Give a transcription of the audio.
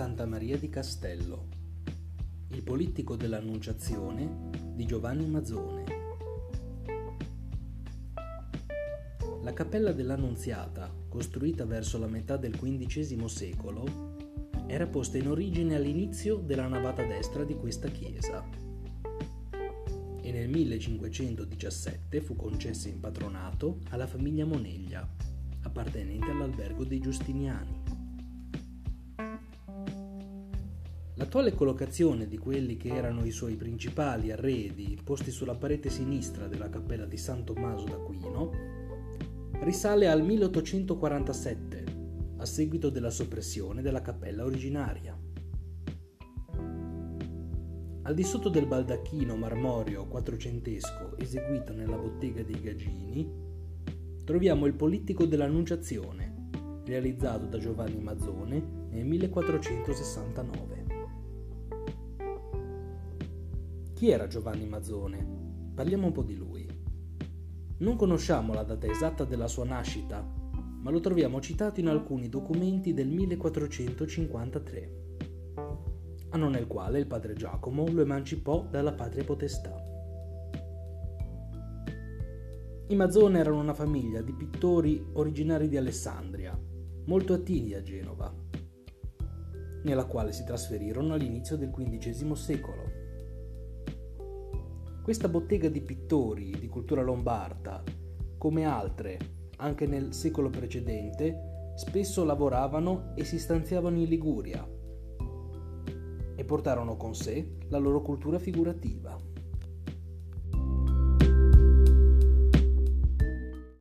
Santa Maria di Castello, il politico dell'Annunciazione di Giovanni Mazzone. La cappella dell'Annunziata, costruita verso la metà del XV secolo, era posta in origine all'inizio della navata destra di questa chiesa e nel 1517 fu concessa in patronato alla famiglia Moneglia, appartenente all'albergo dei Giustiniani. L'attuale collocazione di quelli che erano i suoi principali arredi posti sulla parete sinistra della cappella di San Tommaso d'Aquino risale al 1847, a seguito della soppressione della cappella originaria. Al di sotto del baldacchino marmoreo quattrocentesco eseguito nella bottega dei Gagini, troviamo il Politico dell'Annunciazione, realizzato da Giovanni Mazzone nel 1469. Chi era Giovanni Mazzone? Parliamo un po' di lui. Non conosciamo la data esatta della sua nascita, ma lo troviamo citato in alcuni documenti del 1453, anno nel quale il padre Giacomo lo emancipò dalla patria potestà. I Mazzone erano una famiglia di pittori originari di Alessandria, molto attivi a Genova, nella quale si trasferirono all'inizio del XV secolo. Questa bottega di pittori di cultura lombarda, come altre anche nel secolo precedente, spesso lavoravano e si stanziavano in Liguria e portarono con sé la loro cultura figurativa.